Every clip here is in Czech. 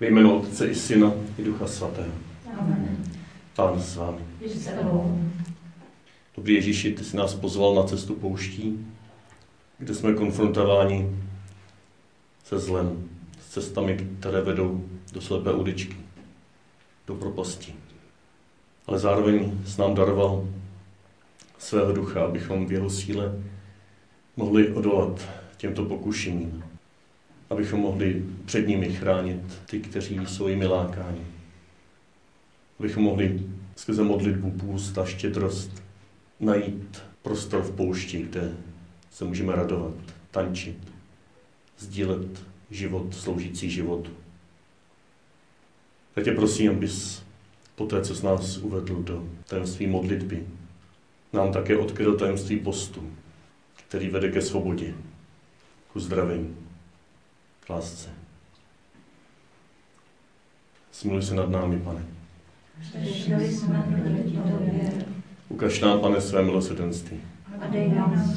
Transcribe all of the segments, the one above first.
Ve jménu Otce i Syna i Ducha Svatého. Amen. Pán s vámi. Dobrý Ježíši, ty jsi nás pozval na cestu pouští, kde jsme konfrontováni se zlem, s cestami, které vedou do slepé uličky, do propasti. Ale zároveň s nám daroval svého ducha, abychom v jeho síle mohli odolat těmto pokušením, abychom mohli před nimi chránit ty, kteří jsou jimi lákáni. Abychom mohli skrze modlitbu, půst a štědrost najít prostor v poušti, kde se můžeme radovat, tančit, sdílet život, sloužící životu. Tak tě prosím, abys po té, co z nás uvedl do tajemství modlitby, nám také odkryl tajemství postu, který vede ke svobodě, k uzdravení, k lásce. Smiluj se nad námi, pane. Ukaž nám, pane, své milosrdenství. a dej nám.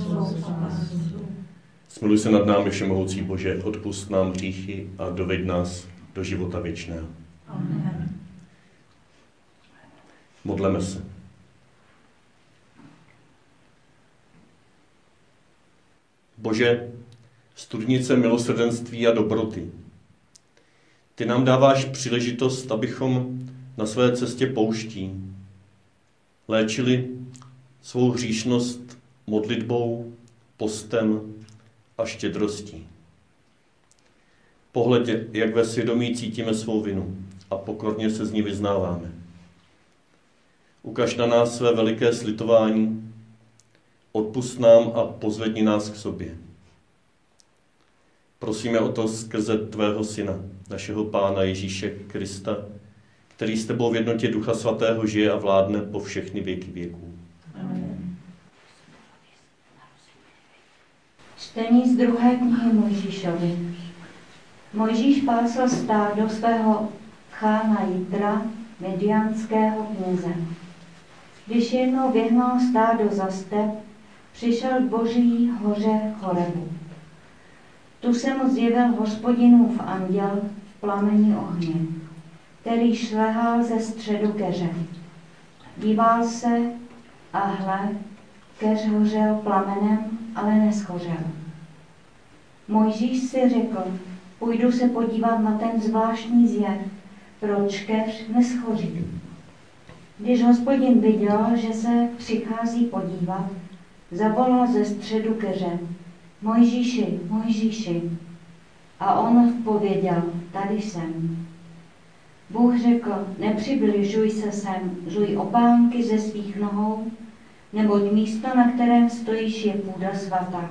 Smiluj se nad námi, Všemohoucí Bože, odpust nám hříchy a doveď nás do života věčného. Amen. Modleme se. Bože, studnice milosrdenství a dobroty, Ty nám dáváš příležitost, abychom na své cestě pouští léčili svou hříšnost modlitbou, postem a štědrostí. Pohledě, jak ve svědomí cítíme svou vinu a pokorně se z ní vyznáváme. Ukaž na nás své veliké slitování, odpust nám a pozvedni nás k sobě. Prosíme o to skrze Tvého Syna, našeho Pána Ježíše Krista, který s Tebou v jednotě Ducha Svatého žije a vládne po všechny věky věků. Čtení z druhé knihy Mojžíšovi. Mojžíš pásl stádo svého chána Jitra, medianského kněze. Když jednou vyhnal stádo za step, přišel k boží hoře Chorebu. Tu se mu zjevil hospodinův anděl v plamení ohně, který šlehal ze středu keře. Díval se a hle, keř hořel plamenem, ale neschořel. Mojžíš si řekl, půjdu se podívat na ten zvláštní zjev, proč keř neschoří. Když hospodin viděl, že se přichází podívat, zavolal ze středu keře, Mojžíši, Mojžíši. A on odpověděl, tady jsem. Bůh řekl, nepřibližuj se sem, žuj opánky ze svých nohou, neboť místo, na kterém stojíš, je půda svatá.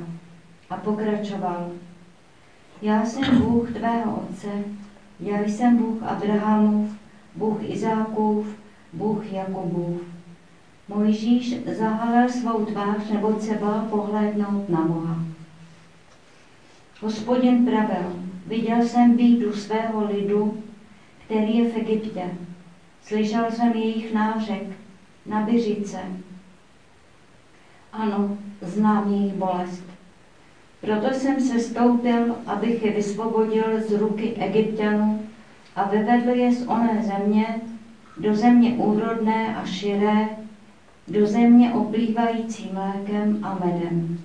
A pokračoval. Já jsem Bůh tvého otce, já jsem Bůh Abrahamův, Bůh Izákův, Bůh Jakubův. Mojžíš zahalil svou tvář, neboť se bál pohlédnout na Boha. Hospodin pravil, viděl jsem bídu svého lidu, který je v Egyptě. Slyšel jsem jejich nářek na Byřice. Ano, znám jejich bolest. Proto jsem se stoupil, abych je vysvobodil z ruky Egyptianů a vyvedl je z oné země do země úrodné a širé, do země oplývající mlékem a medem.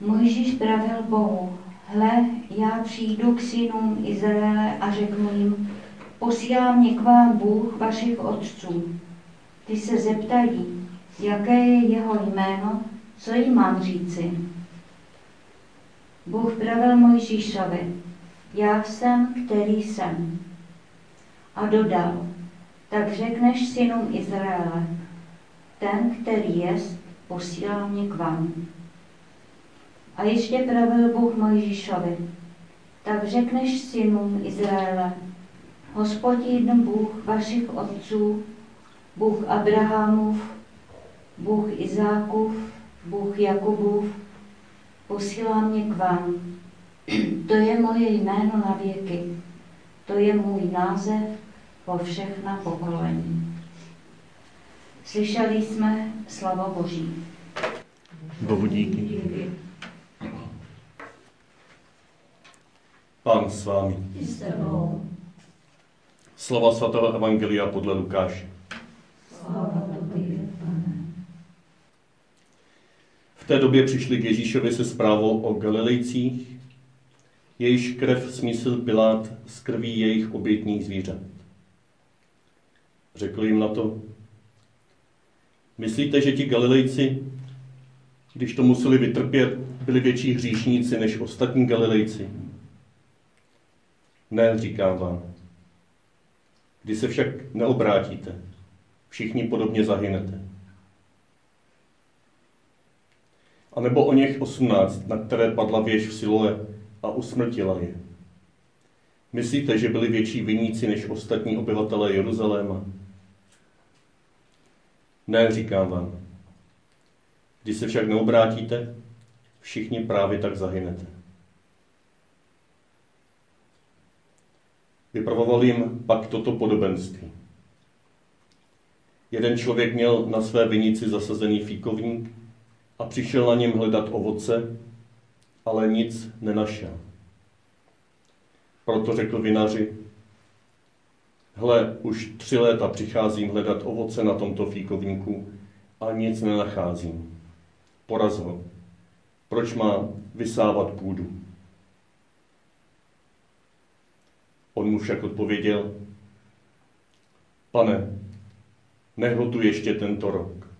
Mojžíš pravil Bohu, hle, já přijdu k synům Izraele a řeknu jim, posílá mě k vám Bůh vašich otců. Ty se zeptají, jaké je jeho jméno, co jim mám říci. Bůh pravil Mojžíšovi, já jsem, který jsem. A dodal, tak řekneš synům Izraele, ten, který jest, posílá mě k vám. A ještě pravil Bůh Mojžíšovi, tak řekneš synům Izraele, Hospodin Bůh vašich otců, Bůh Abrahamův, Bůh Izákův, Bůh Jakubův, posílá mě k vám. To je moje jméno na věky, to je můj název po všechna pokolení. Slyšeli jsme slavo Boží. Bohu díky. Pán s vámi. Slova svatého Evangelia podle Lukáše. V té době přišli k Ježíšovi se zprávou o Galilejcích, jejíž krev smísil Pilát z krví jejich obětních zvířat. Řekl jim na to, myslíte, že ti Galilejci, když to museli vytrpět, byli větší hříšníci než ostatní Galilejci? Ne, říkám vám. Když se však neobrátíte, všichni podobně zahynete. A nebo o něch osmnáct, na které padla věž v Siloe a usmrtila je. Myslíte, že byli větší viníci než ostatní obyvatelé Jeruzaléma? Ne, říkám vám. Když se však neobrátíte, všichni právě tak zahynete. Vypravoval jim pak toto podobenství. Jeden člověk měl na své vinici zasazený fíkovník a přišel na něm hledat ovoce, ale nic nenašel. Proto řekl vinaři, hle, už tři léta přicházím hledat ovoce na tomto fíkovníku a nic nenacházím. Poraz ho. Proč má vysávat půdu? On mu však odpověděl, pane, nech ho tu ještě tento rok.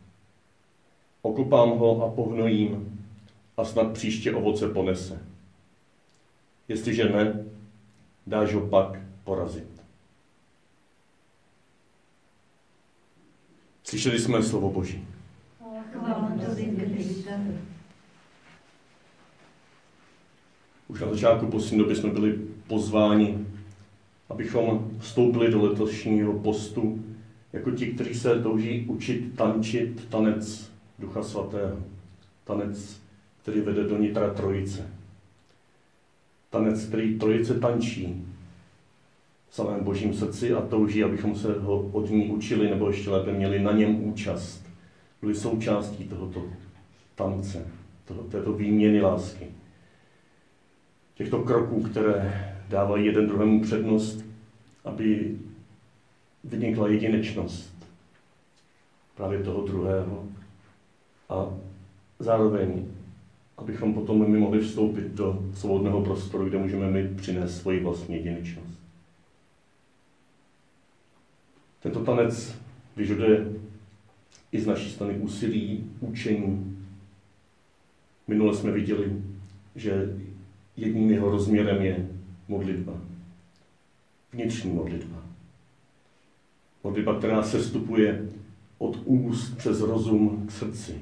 Okopám ho a pohnojím a snad příště ovoce ponese. Jestliže ne, dáš ho pak porazit. Slyšeli jsme slovo Boží. Už na začátku poslední doby jsme byli pozváni, abychom vstoupili do letošního postu jako ti, kteří se touží učit tančit tanec Ducha Svatého. Tanec, který vede do nitra Trojice. Tanec, který Trojice tančí v samém Božím srdci a touží, abychom se ho od ní učili, nebo ještě lépe měli na něm účast. Byli součástí tohoto tance, toho, této výměny lásky. Těchto kroků, které dávají jeden druhému přednost, aby vynikla jedinečnost právě toho druhého a zároveň, abychom potom my mohli vstoupit do svobodného prostoru, kde můžeme my přinést svoji vlastní jedinečnost. Tento tanec vyžaduje i z naší strany úsilí, učení. Minule jsme viděli, že jedním jeho rozměrem je modlitba. Vnitřní modlitba. Modlitba, která se stupuje od úst přes rozum k srdci.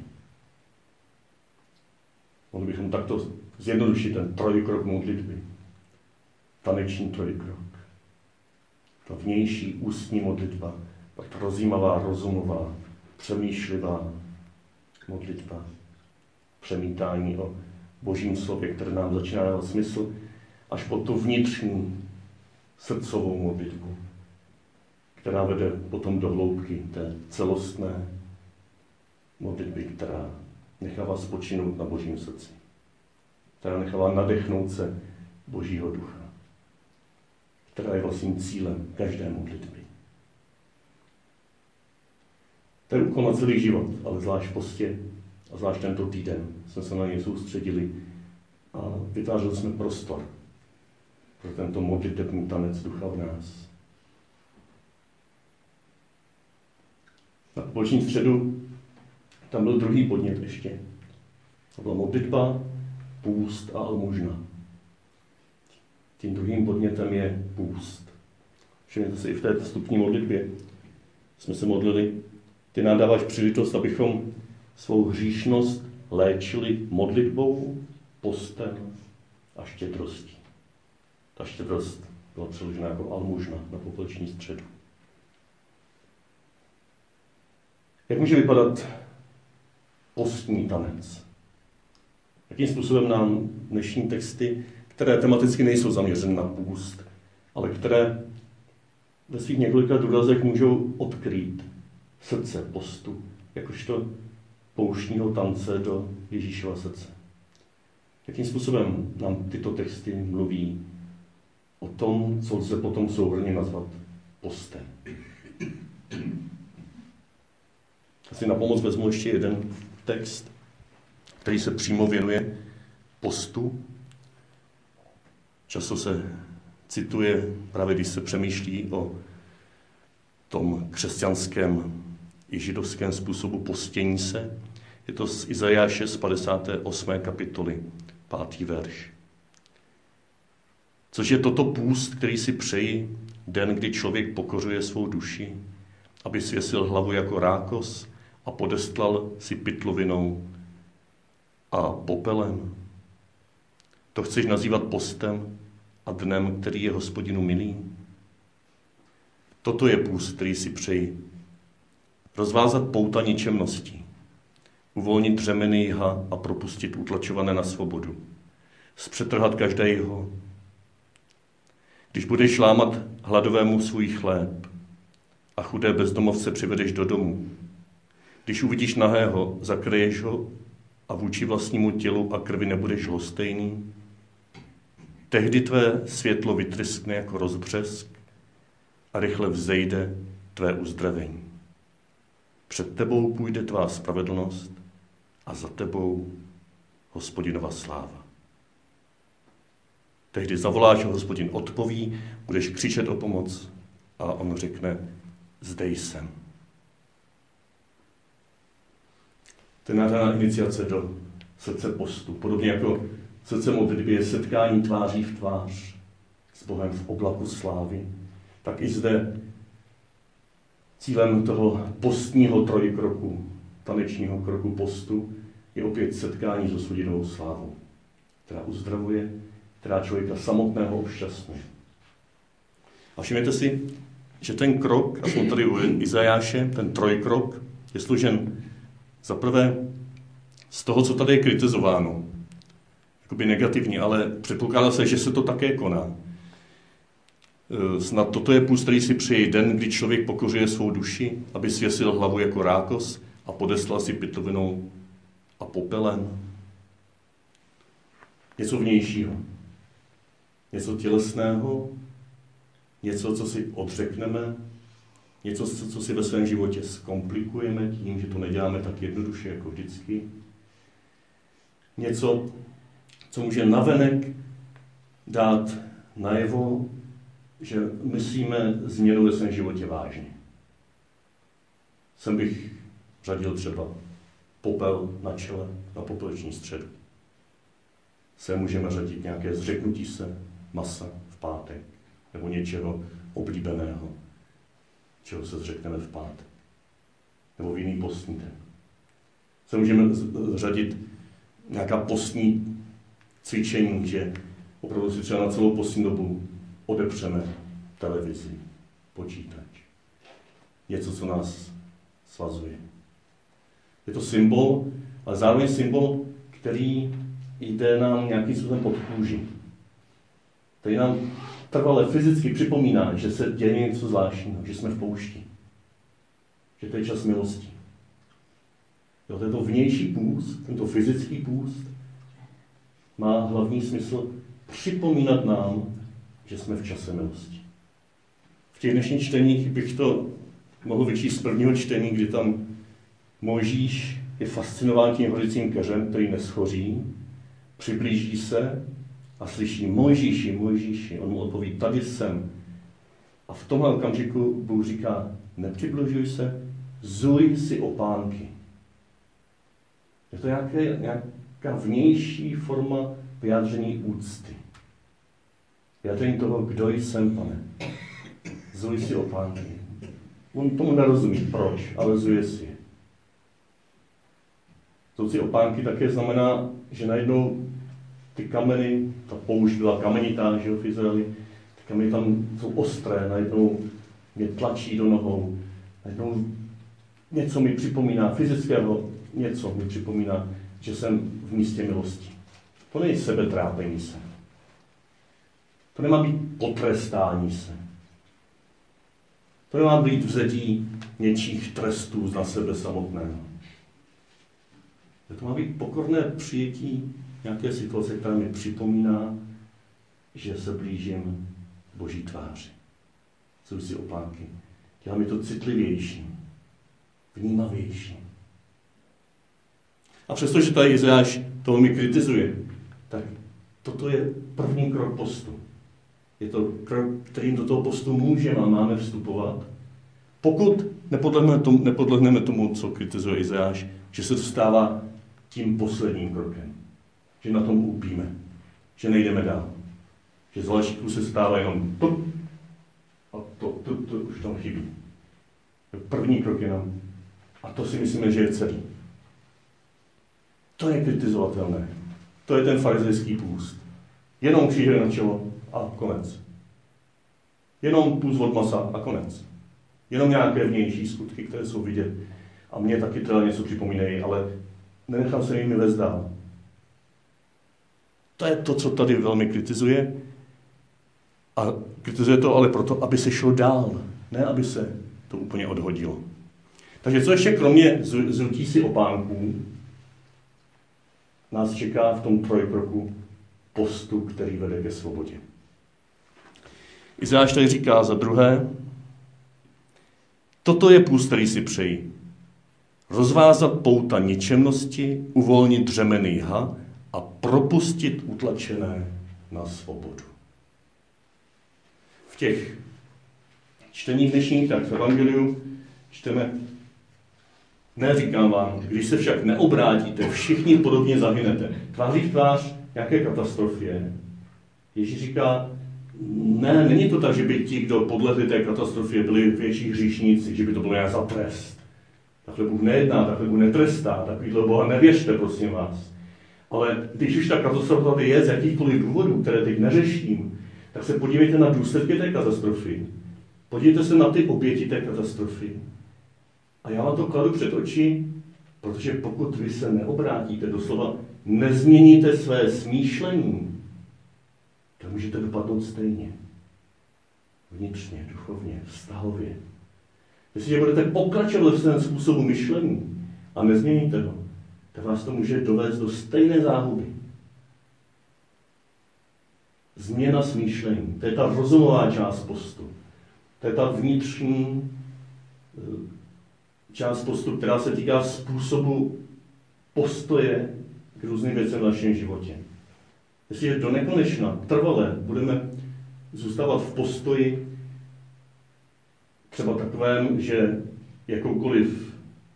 Mohli bychom takto zjednodušit ten trojkrok modlitby. Taneční trojkrok. Ta vnější ústní modlitba, pak rozjímavá, rozumová, přemýšlivá modlitba, přemítání o božím slově, které nám začíná dávat smysl, až po tu vnitřní srdcovou modlitbu, která vede potom do hloubky té celostné modlitby, která nechává spočinout na božím srdci, která nechává nadechnout se božího ducha, která je vlastním cílem každé modlitby. To je úkol na celý život, ale zvlášť postě a zvlášť tento týden jsme se na něj soustředili a vytvářeli jsme prostor pro tento modlitební tanec ducha v nás. Na společný středu tam byl druhý podnět ještě. To byla modlitba, půst a almužna. Tím druhým podnětem je půst. Všimněte si, i v té stupní modlitbě jsme se modlili. Ty nám dáváš příležitost, abychom svou hříšnost léčili modlitbou, postem a štědrostí. Ta štědrost byla přeložena jako almužna na popoleční středu. Jak může vypadat postní tanec? Jakým způsobem nám dnešní texty, které tematicky nejsou zaměřeny na půst, ale které ve svých několika důrazech můžou odkrýt srdce postu, jakožto pouštního tance do Ježíšova srdce. Jakým způsobem nám tyto texty mluví o tom, co lze potom souhrně nazvat postem. Asi na pomoc vezmu ještě jeden text, který se přímo věnuje postu. Často se cituje, právě když se přemýšlí o tom křesťanském i židovském způsobu postění se. Je to z Izajáše z 58. kapitoly, pátý verš. Což je toto půst, který si přeji, den, kdy člověk pokořuje svou duši, aby svěsil hlavu jako rákos a podestlal si pytlovinou a popelem. To chceš nazývat postem a dnem, který je hospodinu milý? Toto je půst, který si přeji. Rozvázat pouta ničemností. Uvolnit řemeny jiha a propustit utlačované na svobodu. Zpřetrhat každého. Když budeš lámat hladovému svůj chléb a chudé bezdomovce přivedeš do domu, když uvidíš nahého, zakryješ ho a vůči vlastnímu tělu a krvi nebudeš lhostejný, tehdy tvé světlo vytryskne jako rozbřesk a rychle vzejde tvé uzdravení. Před tebou půjde tvá spravedlnost a za tebou hospodinova sláva. Tehdy zavoláš, hospodin odpoví, budeš křičet o pomoc a on řekne, zde jsem. To je nádherná iniciace do srdce postu. Podobně jako srdce modlitby je setkání tváří v tvář s Bohem v oblaku slávy, tak i zde cílem toho postního trojkroku, tanečního kroku postu, je opět setkání s hospodinovou slávou, která uzdravuje, která člověka samotného obšťastňuje. A všimněte si, že ten krok, a jsme tady u Izajáše, ten trojkrok, je služen za prvé z toho, co tady je kritizováno, jakoby negativní, ale předpokládá se, že se to také koná. E, snad toto je půst, který si přeje den, kdy člověk pokořuje svou duši, aby svěsil hlavu jako rákos a podeslal si pytlovinou a popelem. Něco vnějšího. Něco tělesného, něco, co si odřekneme, něco, co si ve svém životě zkomplikujeme tím, že to neděláme tak jednoduše jako vždycky. Něco, co může navenek dát najevo, že myslíme změnu ve svém životě vážně. Sem bych řadil třeba popel na čele, na popeleční středu. Se můžeme řadit nějaké zřeknutí se masa v pátek nebo něčeho oblíbeného, čeho se zřekneme v pátek. Nebo v jiný postní den. Se můžeme řadit nějaká postní cvičení, že opravdu si třeba na celou postní dobu odepřeme televizi, počítač. Něco, co nás svazuje. Je to symbol, ale zároveň symbol, který jde nám nějakým způsobem pod kůži. Který nám trvale fyzicky připomíná, že se děje něco zvláštního, že jsme v poušti. Že to je čas milosti. Jo, tento vnější půst, tento fyzický půst, má hlavní smysl připomínat nám, že jsme v čase milosti. V těch dnešních čteních bych to mohl vyčíst z prvního čtení, kdy tam Mojžíš je fascinován tím hořícím keřem, který neschoří, přiblíží se a slyší Mojžíši, Mojžíši. On mu odpoví, tady jsem. A v tomhle okamžiku Bůh říká, nepřibližuj se, zuj si opánky. Je to nějaké, nějaká vnější forma vyjádření úcty. Vyjádření toho, kdo jsem, pane. Zuj si opánky. On tomu nerozumí, proč, ale zuje si je. Si opánky také znamená, že najednou ty kameny, ta poušť byla kamenitá, že jo, v Izraeli, ty kameny tam jsou ostré, najednou mě tlačí do nohou, najednou něco mi připomíná, fyzického něco mi připomíná, že jsem v místě milosti. To není sebetrápení se. To nemá být potrestání se. To nemá být vzetí něčích trestů na sebe samotného. To má být pokorné přijetí nějaké situace, která mi připomíná, že se blížím boží tváři. Jsou si opánky. Dělá mi to citlivější, vnímavější. A přestože tady Izáš to velmi kritizuje, tak toto je první krok postu. Je to krok, kterým do toho postu můžeme a máme vstupovat. Pokud nepodlehneme tomu, nepodlehneme tomu, co kritizuje Izáš, že se to stává tím posledním krokem. Že na tom upíme. Že nejdeme dál. Že z valčíků se stává jenom to a to, to, to už tam chybí. První krok jenom. A to si myslíme, že je celý. To je kritizovatelné. To je ten farizejský půst. Jenom kříže na čelo a konec. Jenom půst od masa a konec. Jenom nějaké vnější skutky, které jsou vidět. A mě taky teda něco připomínají, ale nenechám se jimi dál. To je to, co tady velmi kritizuje. A kritizuje to ale proto, aby se šlo dál, ne aby se to úplně odhodilo. Takže co ještě kromě zrutí si opánků, nás čeká v tom trojkroku postu, který vede ke svobodě. Izáš tady říká za druhé, toto je půst, který si přeji. Rozvázat pouta ničemnosti, uvolnit dřemeny ha propustit utlačené na svobodu. V těch čteních dnešních, tak v Evangeliu čteme ne, říkám vám, když se však neobrátíte, všichni podobně zahynete. Tváří v tvář nějaké katastrofě. Ježíš říká, ne, není to tak, že by ti, kdo podlehli té katastrofě, byli větší hříšníci, že by to bylo nějak za trest. Takhle Bůh nejedná, takhle Bůh netrestá, takovýhle Boha nevěřte, prosím vás. Ale když už ta katastrofa tady je z jakýchkoliv důvodů, které teď neřeším, tak se podívejte na důsledky té katastrofy. Podívejte se na ty oběti té katastrofy. A já vám to kladu před oči, protože pokud vy se neobrátíte, doslova nezměníte své smýšlení, tak můžete dopadnout stejně. Vnitřně, duchovně, vztahově. Jestliže budete pokračovat v svém způsobu myšlení a nezměníte ho, tak vás to může dovést do stejné záhuby. Změna smýšlení, to je ta rozumová část postu. To je ta vnitřní část postu, která se týká způsobu postoje k různým věcem v našem životě. Jestliže do nekonečna, trvale, budeme zůstávat v postoji třeba takovém, že jakoukoliv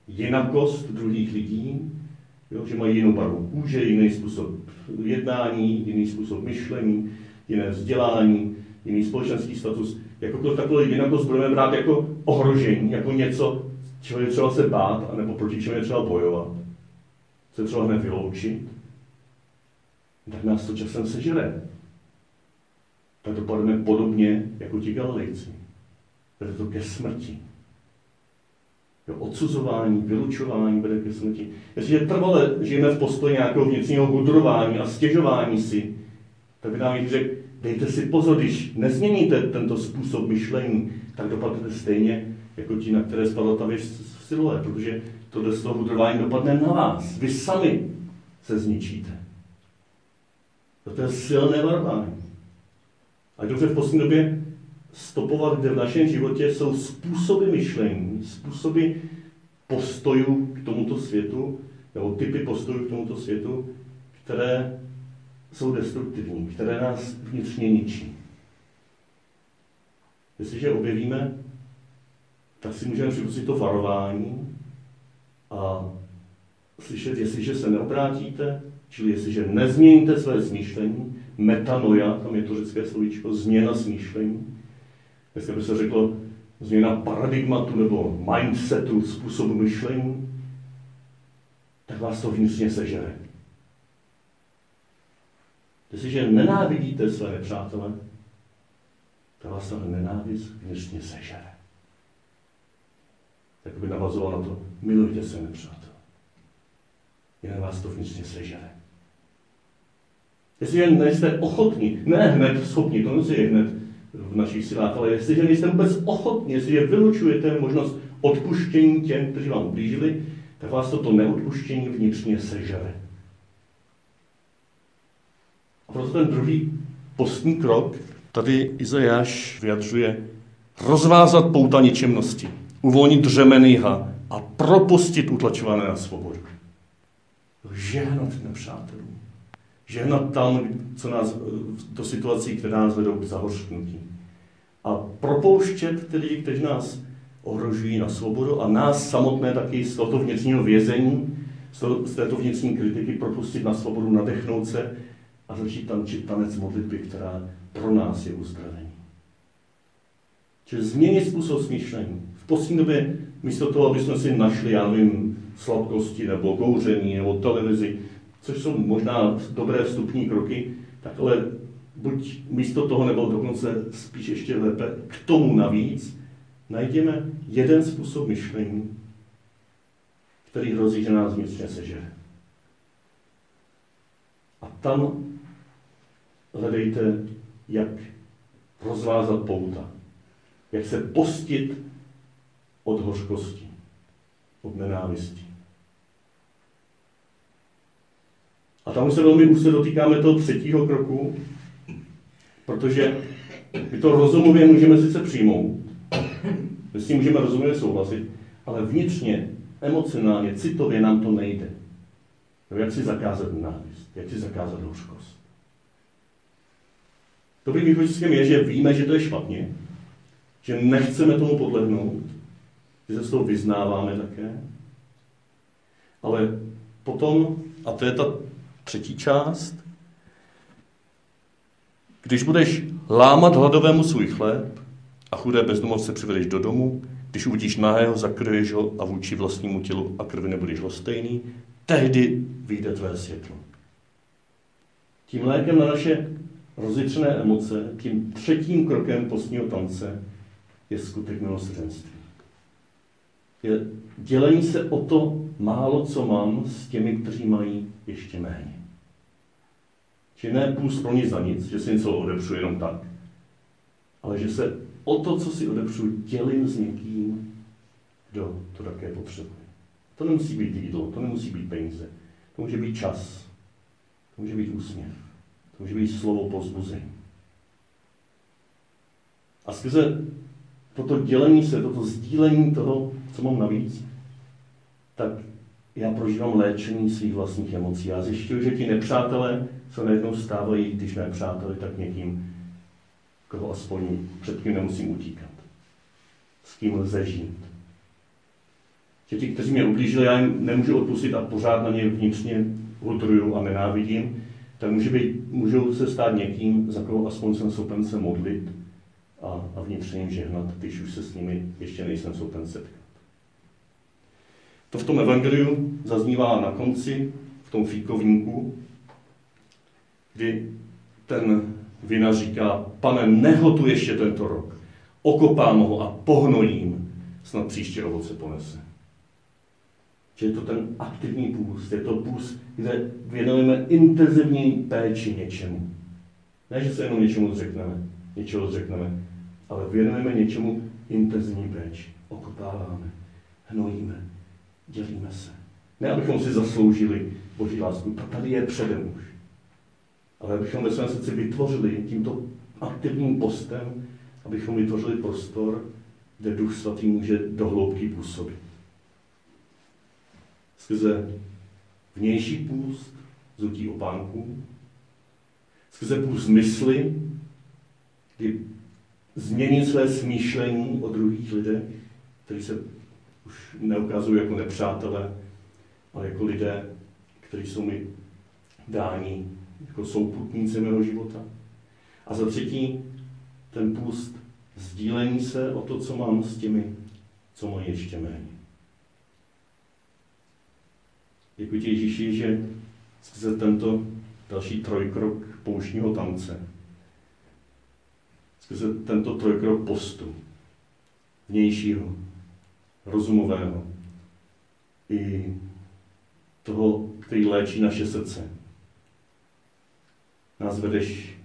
jinakost druhých lidí, jo, že mají jinou barvu kůže, jiný způsob jednání, jiný způsob myšlení, jiné vzdělání, jiný společenský status, jakoukoliv takovou jinakost budeme brát jako ohrožení, jako něco, čeho je třeba se bát, anebo proti čemu je třeba bojovat, je třeba hned vyloučit, tak nás to časem sežere. Tak dopadneme podobně jako ti Galilejci. Vede to ke smrti. Jo, odsuzování, vylučování vede ke smrti. Jestliže trvale žijeme v postoji nějakého vnitřního hudrování a stěžování si, tak by nám řekl, dejte si pozor, když nezměníte tento způsob myšlení, tak dopadnete stejně jako ti, na které spadla ta věc v silové, protože to z toho hudrování dopadne na vás. Vy sami se zničíte. To je silné varování. A dobře v poslední době stopovat, kde v našem životě jsou způsoby myšlení, způsoby postojů k tomuto světu, nebo typy postojů k tomuto světu, které jsou destruktivní, které nás vnitřně ničí. Jestliže objevíme tak si můžeme připustit to varování a slyšet, jestliže se neobrátíte, čili jestliže nezměníte své smýšlení, metanoja, tam je to řecké slovíčko, změna smýšlení, dneska by se řeklo změna paradigmatu nebo mindsetu, způsobu myšlení, tak vás to vnitřně sežere. Jestliže nenávidíte své nepřátele, tak vás ta nenávist vnitřně sežere tak by navazoval na to, milujte se nepřátel. Jinak vás to vnitřně sežere. Jestliže nejste ochotní, ne hned schopni, to musí hned v našich silách, ale jestliže nejste vůbec ochotní, jestliže vylučujete možnost odpuštění těm, kteří vám ublížili, tak vás toto neodpuštění vnitřně sežere. A proto ten druhý postní krok, tady Izajáš vyjadřuje rozvázat pouta ničemnosti, uvolnit dřemeny a propustit utlačované na svobodu. Žehnat nepřátelům. Žehnat tam, co nás, do situací, které nás vedou k zahořknutí. A propouštět tedy, kteří nás ohrožují na svobodu a nás samotné taky z tohoto vnitřního vězení, z této vnitřní kritiky propustit na svobodu, nadechnout se a začít tančit tanec modlitby, která pro nás je uzdravení. Čili změnit způsob smýšlení. V poslední době místo toho, aby jsme si našli, já nevím, sladkosti nebo kouření nebo televizi, což jsou možná dobré vstupní kroky, tak ale buď místo toho, nebo dokonce spíš ještě lépe, k tomu navíc, najdeme jeden způsob myšlení, který hrozí, že nás vnitřně sežere. A tam hledejte, jak rozvázat pouta, jak se postit od hořkosti, od nenávisti. A tam se velmi úzce dotýkáme toho třetího kroku, protože my to rozumově můžeme sice přijmout, my s tím můžeme rozumově souhlasit, ale vnitřně, emocionálně, citově nám to nejde. Jak si zakázat nenávist, jak si zakázat hořkost. Dobrým východiskem je, že víme, že to je špatně, že nechceme tomu podlehnout, že se z toho vyznáváme také, ale potom, a to je ta třetí část, když budeš lámat hladovému svůj chléb a chudé bezdomovce přivedeš do domu, když uvidíš nahého, zakryješ ho a vůči vlastnímu tělu a krvi nebudeš lhostejný, tehdy vyjde tvé světlo. Tím lékem na naše rozjitřené emoce, tím třetím krokem postního tance je skutek milosrdenství. Je dělení se o to málo, co mám s těmi, kteří mají ještě méně. Či ne půl pro nic za nic, že si něco odepřu jenom tak, ale že se o to, co si odepřu, dělím s někým, kdo to také potřebuje. To nemusí být jídlo, to nemusí být peníze, to může být čas, to může být úsměv, to může být slovo pozbuzení. A skrze toto dělení se, toto sdílení toho, co mám navíc, tak já prožívám léčení svých vlastních emocí. Já zjišťuju, že ti nepřátelé se najednou stávají, když ne přáteli, tak někým, koho aspoň před kým nemusím utíkat. S kým lze žít. Že ti, kteří mě ublížili, já jim nemůžu odpustit a pořád na ně vnitřně hutruju a nenávidím, tak může být, můžou se stát někým, za koho aspoň jsem schopen se modlit a, a vnitřně jim žehnat, když už se s nimi ještě nejsem schopen setkat. To v tom evangeliu zaznívá na konci, v tom fíkovníku, kdy ten vina říká, pane, nehotu ještě tento rok, okopám ho a pohnojím, snad příště ovoce ponese. Že je to ten aktivní půst, je to půst, kde věnujeme intenzivní péči něčemu. Ne, že se jenom něčemu zřekneme, něčeho zřekneme, ale věnujeme něčemu intenzivní péči. Okopáváme, hnojíme, dělíme se. Ne, abychom si zasloužili Boží lásku, ta tady je předem už. Ale abychom ve svém srdci vytvořili tímto aktivním postem, abychom vytvořili prostor, kde Duch Svatý může do hloubky působit. Skrze vnější půst, zutí opánků, skrze půst mysli, kdy změnit své smýšlení o druhých lidech, kteří se už neukazují jako nepřátelé, ale jako lidé, kteří jsou mi dání jako souputníci mého života. A za třetí, ten půst sdílení se o to, co mám s těmi, co mají ještě méně. Děkuji ti, Ježíši, že skrze tento další trojkrok pouštního tance, skrze tento trojkrok postu, vnějšího, rozumového, i toho, který léčí naše srdce. Nás vedeš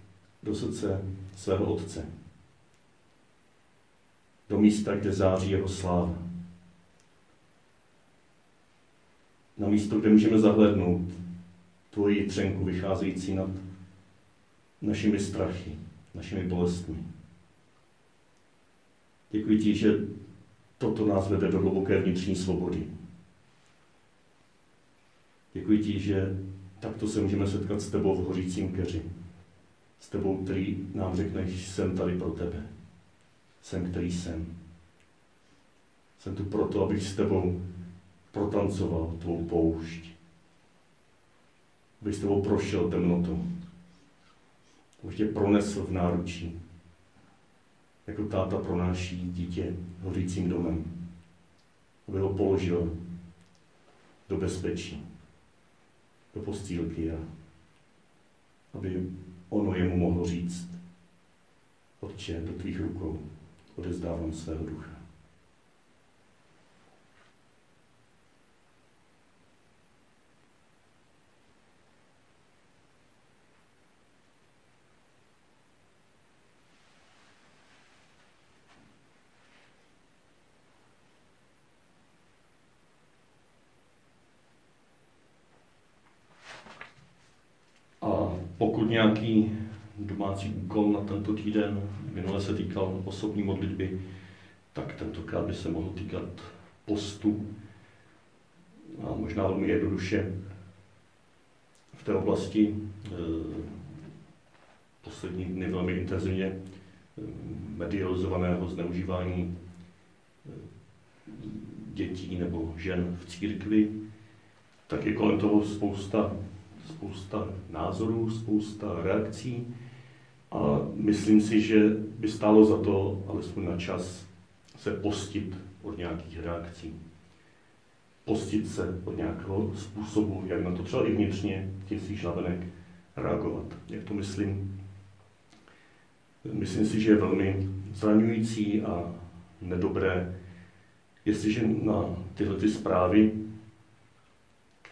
do srdce svého Otce. Do místa, kde září jeho sláva. Na místo, kde můžeme zahlednout tvoji třenku vycházející nad našimi strachy, našimi bolestmi. Děkuji ti, že toto nás vede do hluboké vnitřní svobody. Děkuji ti, že takto se můžeme setkat s tebou v hořícím keři. S tebou, který nám řekne, že jsem tady pro tebe. Jsem, který jsem. Jsem tu proto, abych s tebou protancoval tvou poušť. Abych s tebou prošel temnotu. Abych tě pronesl v náručí. Jako táta pronáší dítě hořícím domem. Aby ho položil do bezpečí, do postýlky a aby ono jemu mohlo říct, Otče, do tvých rukou odezdávám svého ducha. Pokud nějaký domácí úkol na tento týden, minule se týkal osobní modlitby, tak tentokrát by se mohl týkat postu. A možná velmi jednoduše v té oblasti e, poslední dny velmi intenzivně e, medializovaného zneužívání e, dětí nebo žen v církvi, tak je kolem toho spousta spousta názorů, spousta reakcí a myslím si, že by stálo za to, alespoň na čas, se postit od nějakých reakcí. Postit se od nějakého způsobu, jak na to třeba i vnitřně, tím svých navenek reagovat. Jak to myslím? Myslím si, že je velmi zraňující a nedobré, jestliže na tyhle ty zprávy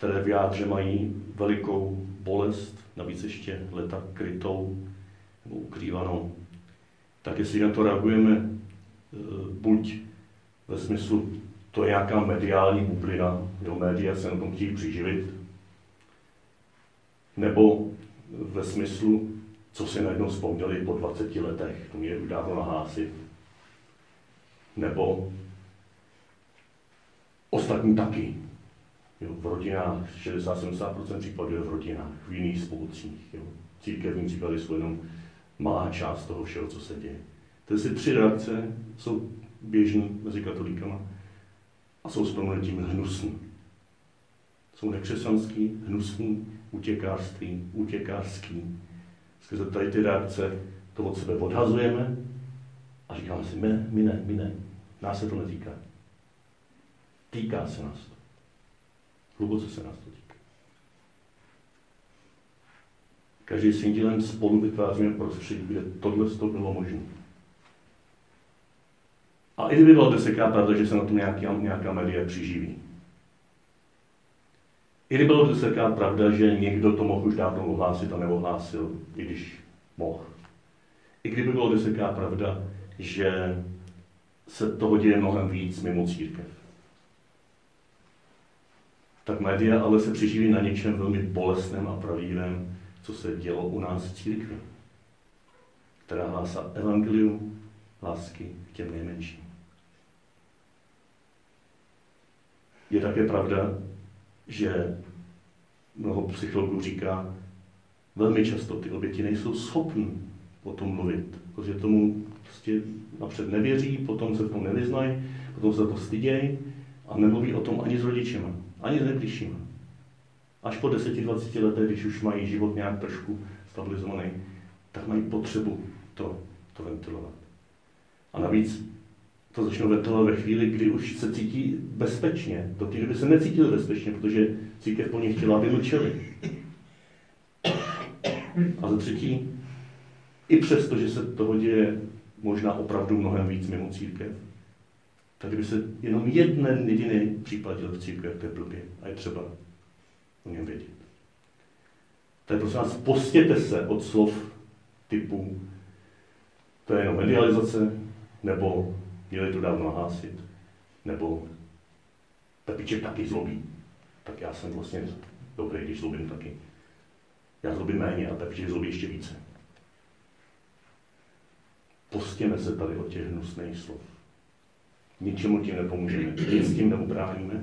které v jádře mají velikou bolest, navíc ještě leta krytou nebo ukrývanou. Tak jestli na to reagujeme e, buď ve smyslu, to je nějaká mediální bublina, jo, média se na tom chtějí přiživit, nebo ve smyslu, co si najednou vzpomněli po 20 letech, to mě už dávno nahlásit, nebo ostatní taky, Jo, v rodinách, 60-70% případů je v rodinách, v jiných spolcích. Jo. Církevní případy jsou jenom malá část toho všeho, co se děje. Ty tři reakce jsou běžní mezi katolíkama a jsou s tím hnusný. Jsou nekřesanský, hnusný, utěkářství, utěkářský. Skrze tady ty reakce to od sebe odhazujeme a říkáme si, my, my ne, my ne, nás se to netýká. Týká se nás to. Hluboce se nás to týká. Každý svým dílem spolu vytváříme prostředí, kde tohle to bylo možné. A i kdyby bylo desetkrát pravda, že se na tom nějaká, nějaká média přiživí. I kdyby bylo desetkrát pravda, že někdo to mohl už dávno ohlásit a neohlásil, i když mohl. I kdyby bylo desetkrát pravda, že se toho děje mnohem víc mimo církev tak média ale se přiživí na něčem velmi bolestném a pravdivém, co se dělo u nás v církvi, která hlásá evangelium lásky k těm nejmenším. Je také pravda, že mnoho psychologů říká, velmi často ty oběti nejsou schopni o tom mluvit, protože tomu prostě napřed nevěří, potom se v tom nevyznají, potom se to stydějí a nemluví o tom ani s rodičima. Ani s nejbližšíma. Až po 10-20 letech, když už mají život nějak trošku stabilizovaný, tak mají potřebu to, to ventilovat. A navíc to začnou ventilovat ve chvíli, kdy už se cítí bezpečně. Do té doby se necítili bezpečně, protože církev po nich chtěla, aby mlčeli. A za třetí, i přesto, že se toho děje možná opravdu mnohem víc mimo církev, tak kdyby se jenom jeden jediný dělal v církvi, jak to je blbě. A je třeba o něm vědět. Tak prosím vás, postěte se od slov typu to je jenom medializace, nebo měli to dávno nahlásit, nebo Pepíček taky zlobí. Tak já jsem vlastně dobrý, když zlobím taky. Já zlobím méně a Pepíček zlobí ještě více. Postěme se tady od těch hnusných slov. Ničemu tím nepomůžeme. Nic tím neubráníme,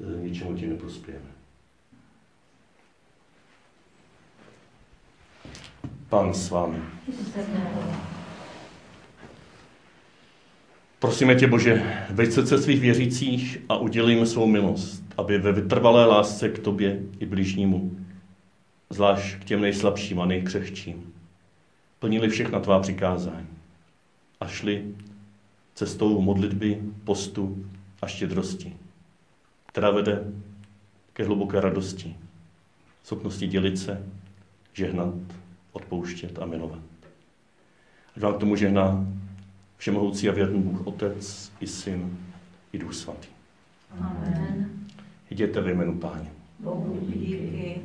eh, ničemu tím neprospějeme. Pán s vámi. Prosíme tě, Bože, veď srdce svých věřících a jim svou milost, aby ve vytrvalé lásce k tobě i bližnímu, zvlášť k těm nejslabším a nejkřehčím, plnili všechna tvá přikázání a šli cestou modlitby, postu a štědrosti, která vede ke hluboké radosti, schopnosti dělit se, žehnat, odpouštět a milovat. Ať vám k tomu žehná všemohoucí a věrný Bůh, Otec i Syn i Duch Svatý. Amen. Jděte ve jménu Páně. Bohu díky.